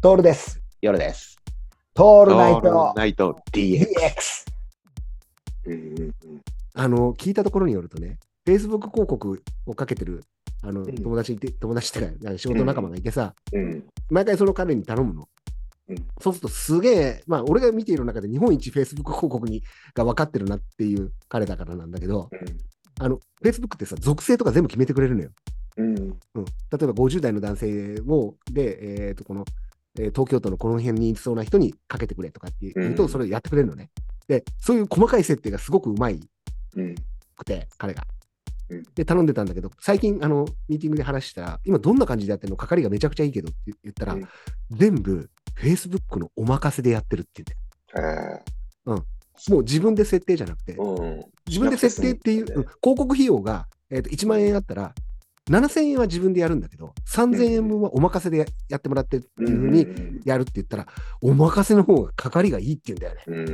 トールです。夜です。トールナイオールトナイト DX。あの、聞いたところによるとね、Facebook 広告をかけてる、あの、ん友達いて、友達ってか、仕事仲間がいてさ、うん毎回その彼に頼むの。うんそうするとすげえ、まあ、俺が見ている中で日本一 Facebook 広告にが分かってるなっていう彼だからなんだけど、あの、Facebook ってさ、属性とか全部決めてくれるのよ。うんうん、例えば50代の男性を、で、えっ、と、この、えー東京都のこの辺にいそうな人にかけてくれとかって言うと、うん。それをやってくれるのね。で、そういう細かい設定がすごくうまいうん。くて、彼が。うん。で、頼んでたんだけど、最近、あの、ミーティングで話したら、今どんな感じでやってるの係がめちゃくちゃいいけどって言ったら、うん。全部、Facebook のお任せでやってるって言うんだよ。えもう自分で設定じゃなくて、ーうん。自分で設定っていう、うん。広告費用が、えー、と1万円あったら、7000円は自分でやるんだけど、3000円分はお任せでややってもらってっていうふうにんやるって言ったら、お任せの方がかかりがいいって言うんだよね。う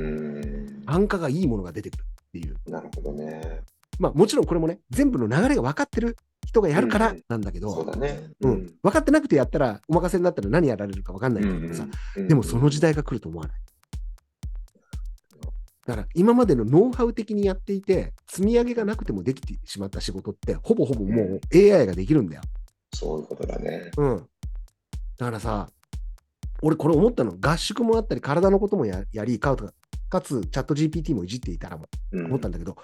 ん単価がいいものが出てくるっていう。なるほどね。まあもちろんこれもね、全部の流れが分かってる人がやるからなんだけど、そうだね。うん分かってなくてやったら、お任せになったら何やられるか分かんないんだけどさ、でもその時代が来ると思わない？だから今までのノウハウ的にやっていて、積み上げがなくてもできてしまった仕事って、ほぼほぼもう AI ができるんだよ。そういうことだね。うん。だからさ、俺これ思ったの、合宿もあったり、体のこともややり、かつ、かつチャット GPT もいじっていたらもうん思ったんだけど、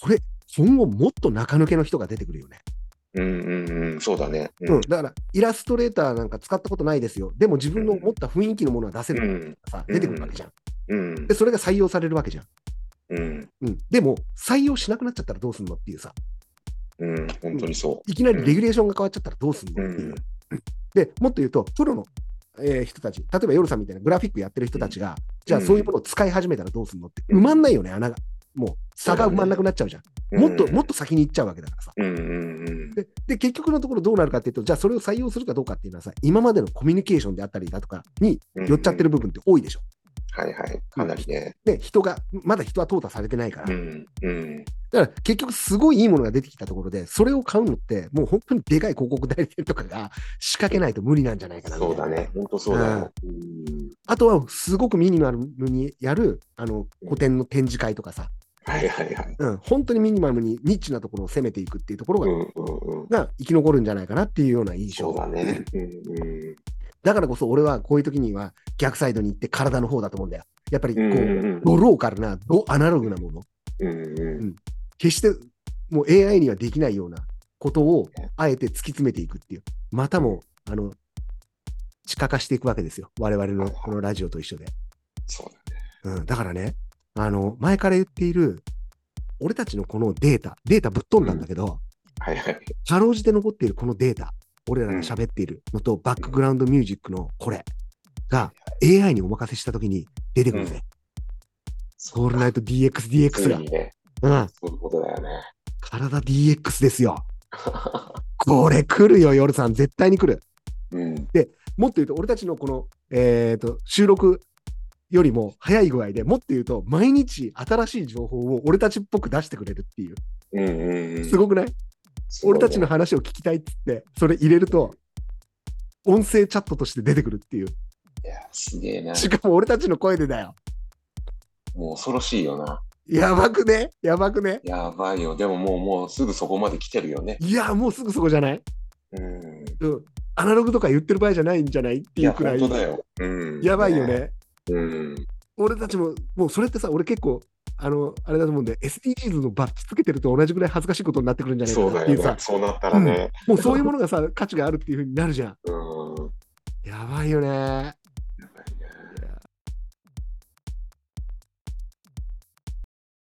これ、今後もっと中抜けの人が出てくるよね。うんうんうんそうだね。うん。だから、イラストレーターなんか使ったことないですよ。でも自分の持った雰囲気のものは出せるうんさ、うん出てくるわけじゃん。うんで、それが採用されるわけじゃん。うんうん。でも、採用しなくなっちゃったらどうすんのっていうさ、うん本当にそいきなりレギュレーションが変わっちゃったらどうすんう。のっていう。うんで、もっと言うと、プロの、えー人たち、例えば夜さんみたいなグラフィックやってる人たちが、じゃあうんそういうものを使い始めたらどうすんのって、うん埋まんないよね、穴が。もう、差が埋まんなくなっちゃうじゃん。もっと、もっと先に行っちゃうわけだからさ。うんうんうんで、で結局のところどうなるかっていうと、じゃあそれを採用するかどうかっていうのはさ、今までのコミュニケーションであったりだとかにうん寄っちゃってる部分って多いでしょ。はいはい。かなりね。で、人が、まだ人は淘汰されてないから。うんうんだから結局すごいいいものが出てきたところで、それを買うのって、もう本当にでかい広告代理店とかが仕掛けないと無理なんじゃないかなそうだね。本当そうだよ。うんあとはすごくミニマルにやるあの古典の展示会とかさ、はいはいはい。うん、本当にミニマムにニッチなところを攻めていくっていうところが,、うんうんうんが生き残るんじゃないかなっていうような印象そうだね。うんうんだからこそ俺はこういう時には逆サイドに行って体の方だと思うんだよ。やっぱりこう、うんうんうん。ドローカルな、ドアナログなもの、うんうん決してもう AI にはできないようなことをあえて突き詰めていくっていう、またもあの地下化していくわけですよ。我々のこのラジオと一緒で。そうだね。うん、だからね、あの、前から言っている、俺たちのこのデータ、データぶっ飛んだんだけど、はいはい。かろうじて残っているこのデータ、俺らが喋っているのと、バックグラウンドミュージックのこれが AI にお任せしたときに出てくるね。ソウルナイト DX、DX がそういうことだよね。体 DX ですよ。これ来るよ、夜さん。絶対に来る。うん。もっと言うと、俺たちのこの、えー、と収録よりも早い具合でもっと言うと、毎日新しい情報を俺たちっぽく出してくれるっていう。うんうんうん。すごくない、俺たちの話を聞きたいっつって、それ入れると、音声チャットとして出てくるっていう。いや、すげえな。しかも俺たちの声でだよ。もう恐ろしいよな。やばくね？やばくね？やばいよ。でももう、もうすぐそこまで来てるよね。いや、もうすぐそこじゃない？うん。うん。アナログとか言ってる場合じゃないんじゃない？っていや、いうくらい。本当だよ。うん。やばいよね。うん。俺たちも、もうそれってさ、俺結構、あの、あれだと思うんで、SDGs のバッチつけてると同じぐらい恥ずかしいことになってくるんじゃない？かそうだよなっていうさね。、そうなったらね。もうそういうものがさ、価値があるっていうふうになるじゃん。うん。やばいよね。